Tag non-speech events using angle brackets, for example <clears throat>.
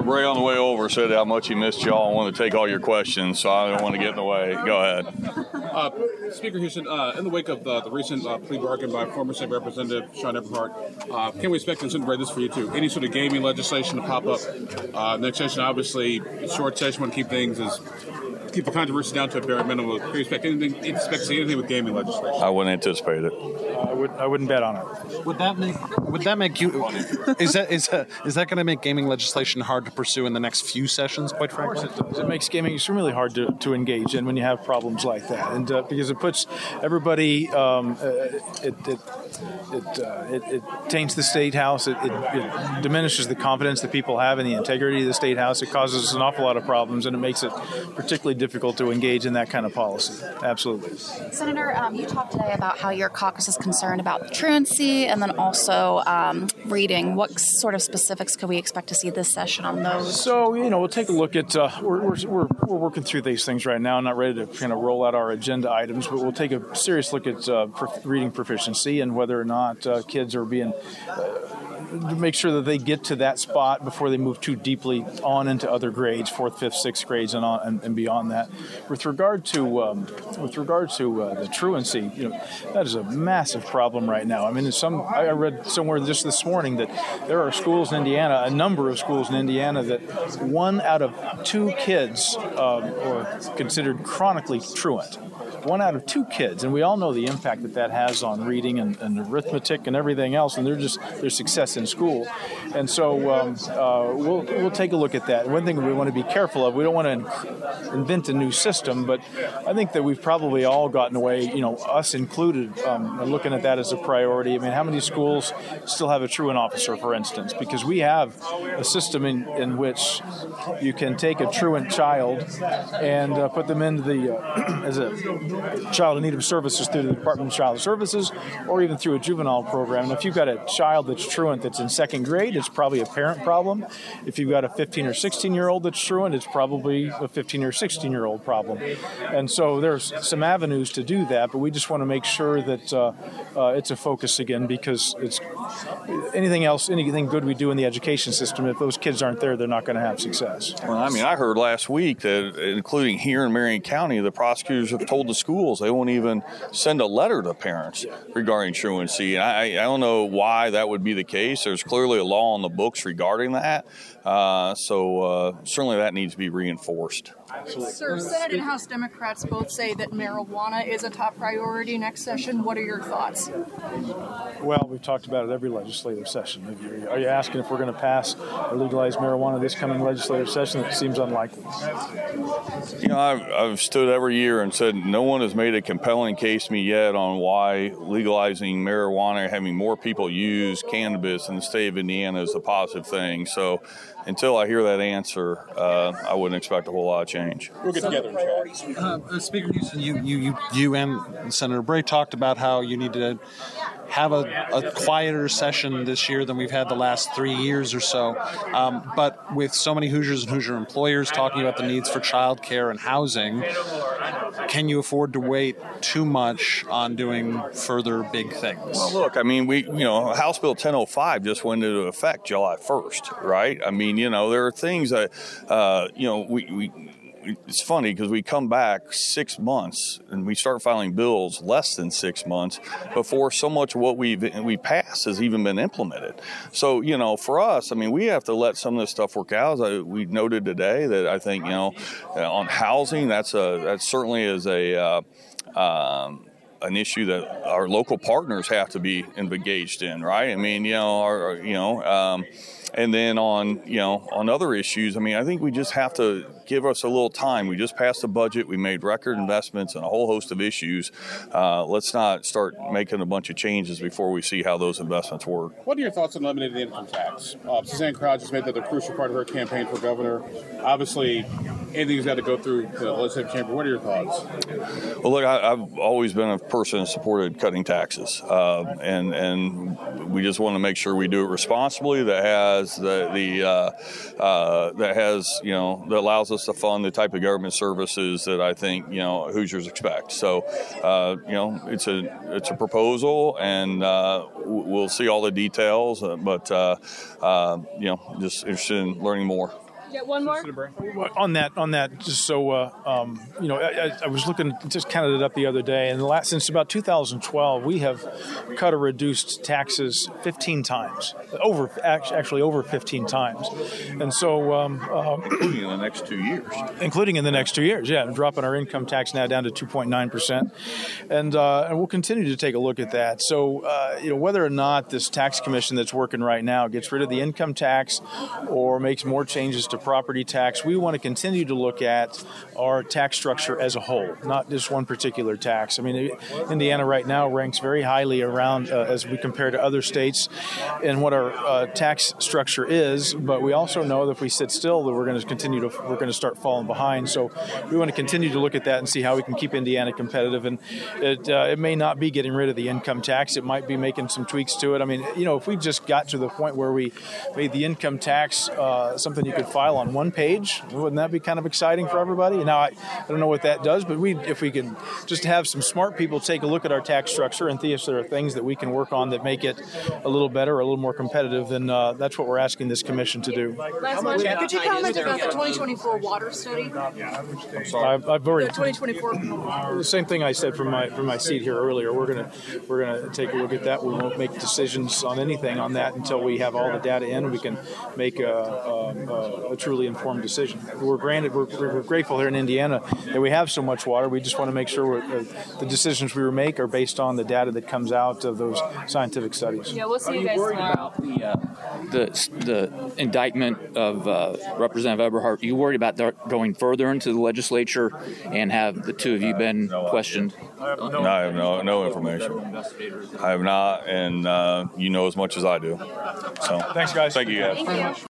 Senator Bray on the way over said how much he missed y'all and wanted to take all your questions, so I don't want to get in the way. Go ahead. Uh, Speaker Huston, uh, in the wake of uh, the recent uh, plea bargain by former State Representative Sean Eberhart, uh, can we expect, and Bray, this for you too, any sort of gaming legislation to pop up uh, next session? Obviously, short session, want to keep things as keep the controversy down to a bare minimum. Can you expect anything, expect to see anything with gaming legislation? I wouldn't anticipate it. I would I wouldn't bet on it. Would that make would that make you is that is that, is that going to make gaming legislation hard to pursue in the next few sessions? Quite frankly, It does. It makes gaming extremely hard to, to engage in when you have problems like that, and uh, because it puts everybody, um, uh, it it it, uh, it it taints the state house. It, it, it diminishes the confidence that people have in the integrity of the state house. It causes an awful lot of problems, and it makes it particularly difficult to engage in that kind of policy. Absolutely. Senator, um, you talked today about how your caucus is concerned about truancy and then also um, reading. What sort of specifics could we expect to see this session on those? So you know, we'll take a look at. Uh, we're, we're, we're, we're working through these things right now. I'm not ready to kind of roll out our agenda items, but we'll take a serious look at uh, prof- reading proficiency and whether or not uh, kids are being. To make sure that they get to that spot before they move too deeply on into other grades, fourth, fifth, sixth grades, and on and, and beyond that. With regard to um, with regard to uh, the truancy, you know, that is a massive problem right now. I mean, some I read somewhere just this morning that there are schools in Indiana, a number of schools in Indiana, that one out of two kids um, are considered chronically truant. One out of two kids, and we all know the impact that that has on reading and, and arithmetic and everything else, and they're just their success in school. And so um, uh, we'll we'll take a look at that. One thing we want to be careful of, we don't want to invent a new system, but I think that we've probably all gotten away, you know, us included, um, looking at that as a priority. I mean, how many schools still have a truant officer, for instance? Because we have a system in, in which you can take a truant child and uh, put them into the uh, <clears throat> as a child in need of services through the Department of Child Services or even through a juvenile program. And if you've got a child that's truant that's in second grade, it's probably a parent problem. If you've got a 15 or 16 year old that's truant, it's probably a 15 or 16 year old problem. And so there's some avenues to do that, but we just want to make sure that uh, uh, it's a focus again because it's anything else, anything good we do in the education system, if those kids aren't there, they're not going to have success. Well, I mean, I heard last week that, including here in Marion County, the prosecutors have told the schools they won't even send a letter to parents regarding truancy. And I, I don't know why that would be the case. There's clearly a law on the books regarding that. Uh, so uh, certainly that needs to be reinforced. Sir, Senate and House Democrats both say that marijuana is a top priority next session. What are your thoughts? Well, we've talked about it every legislative session. Are you, are you asking if we're going to pass or legalize marijuana this coming legislative session? It seems unlikely. You know, I've, I've stood every year and said no one has made a compelling case to me yet on why legalizing marijuana, having more people use cannabis in the state of Indiana is a positive thing. So until I hear that answer, uh, I wouldn't expect a whole lot of change. We'll get together and chat. uh, uh, Speaker Huston, you, you you you and Senator Bray talked about how you need to have a, a quieter session this year than we've had the last three years or so. Um, but with so many Hoosiers and Hoosier employers talking about the needs for childcare and housing, can you afford to wait too much on doing further big things? Well, look, I mean, we, you know, House Bill 1005 just went into effect July 1st, right? I mean, you know, there are things that, uh, you know, we, we it's funny because we come back six months and we start filing bills less than six months before so much of what we've we passed has even been implemented. So you know, for us, I mean, we have to let some of this stuff work out. As I, we noted today that I think you know, on housing, that's a that certainly is a uh, um, an issue that our local partners have to be engaged in, right? I mean, you know, our, you know. Um, and then on you know on other issues, I mean, I think we just have to give us a little time. We just passed a budget. We made record investments in a whole host of issues. Uh, let's not start making a bunch of changes before we see how those investments work. What are your thoughts on eliminating the income tax? Uh, Suzanne Crouch has made that a crucial part of her campaign for governor. Obviously, anything's got to go through the legislative chamber. What are your thoughts? Well, look, I, I've always been a person that supported cutting taxes, uh, and and we just want to make sure we do it responsibly. That has the the uh, uh, that has you know that allows us to fund the type of government services that I think you know Hoosiers expect. So, uh, you know, it's a it's a proposal, and uh, we'll see all the details. uh, But you know, just interested in learning more. Get one more. on that on that just so uh, um, you know I, I- I was looking just counted it up the other day and the last, since about 2012 we have cut or reduced taxes 15 times over actually over 15 times and so um, um, Including in the next two years. including in the next two years. Yeah, dropping our income tax now down to 2.9 percent, and uh, and we'll continue to take a look at that. So uh, you know whether or not this tax commission that's working right now gets rid of the income tax or makes more changes to property tax, we want to continue to look at our tax structure as a whole, not just one particular tax. I mean, Indiana right now ranks very highly around uh, as we compare to other states in what our uh, tax structure is, but we also know that if we sit still, that we're going to continue to we're going to start falling behind. So we want to continue to look at that and see how we can keep Indiana competitive. And it uh, it may not be getting rid of the income tax; it might be making some tweaks to it. I mean, you know, if we just got to the point where we made the income tax uh, something you could file on one page, wouldn't that be kind of exciting for everybody? Now, I, I don't know what that does, but we if we can just have some smart people take a look at our tax structure and see if there are things that we can work on that make it a little better, or a little more competitive, then uh, that's what we're asking this commission to do. Last one. Could you comment about the 2024 water study? I've, I've The 2024. the same thing I said from my from my seat here earlier. We're gonna we're gonna take a look at that. We won't make decisions on anything on that until we have all the data in we can make a, a, a truly informed decision. We're granted we're, we're grateful here in Indiana that we have so much water. We just want to make sure we're, uh, the decisions we make are based on the data that comes out of those scientific studies. Yeah, we'll see you guys tomorrow. the, uh, the the indictment of uh, Representative Eberhart. You worried about that going further into the legislature, and have the two of you been questioned? No, I have no no information. I have not, and uh, you know as much as I do. So Thanks, guys. Thank you, guys. Thank you.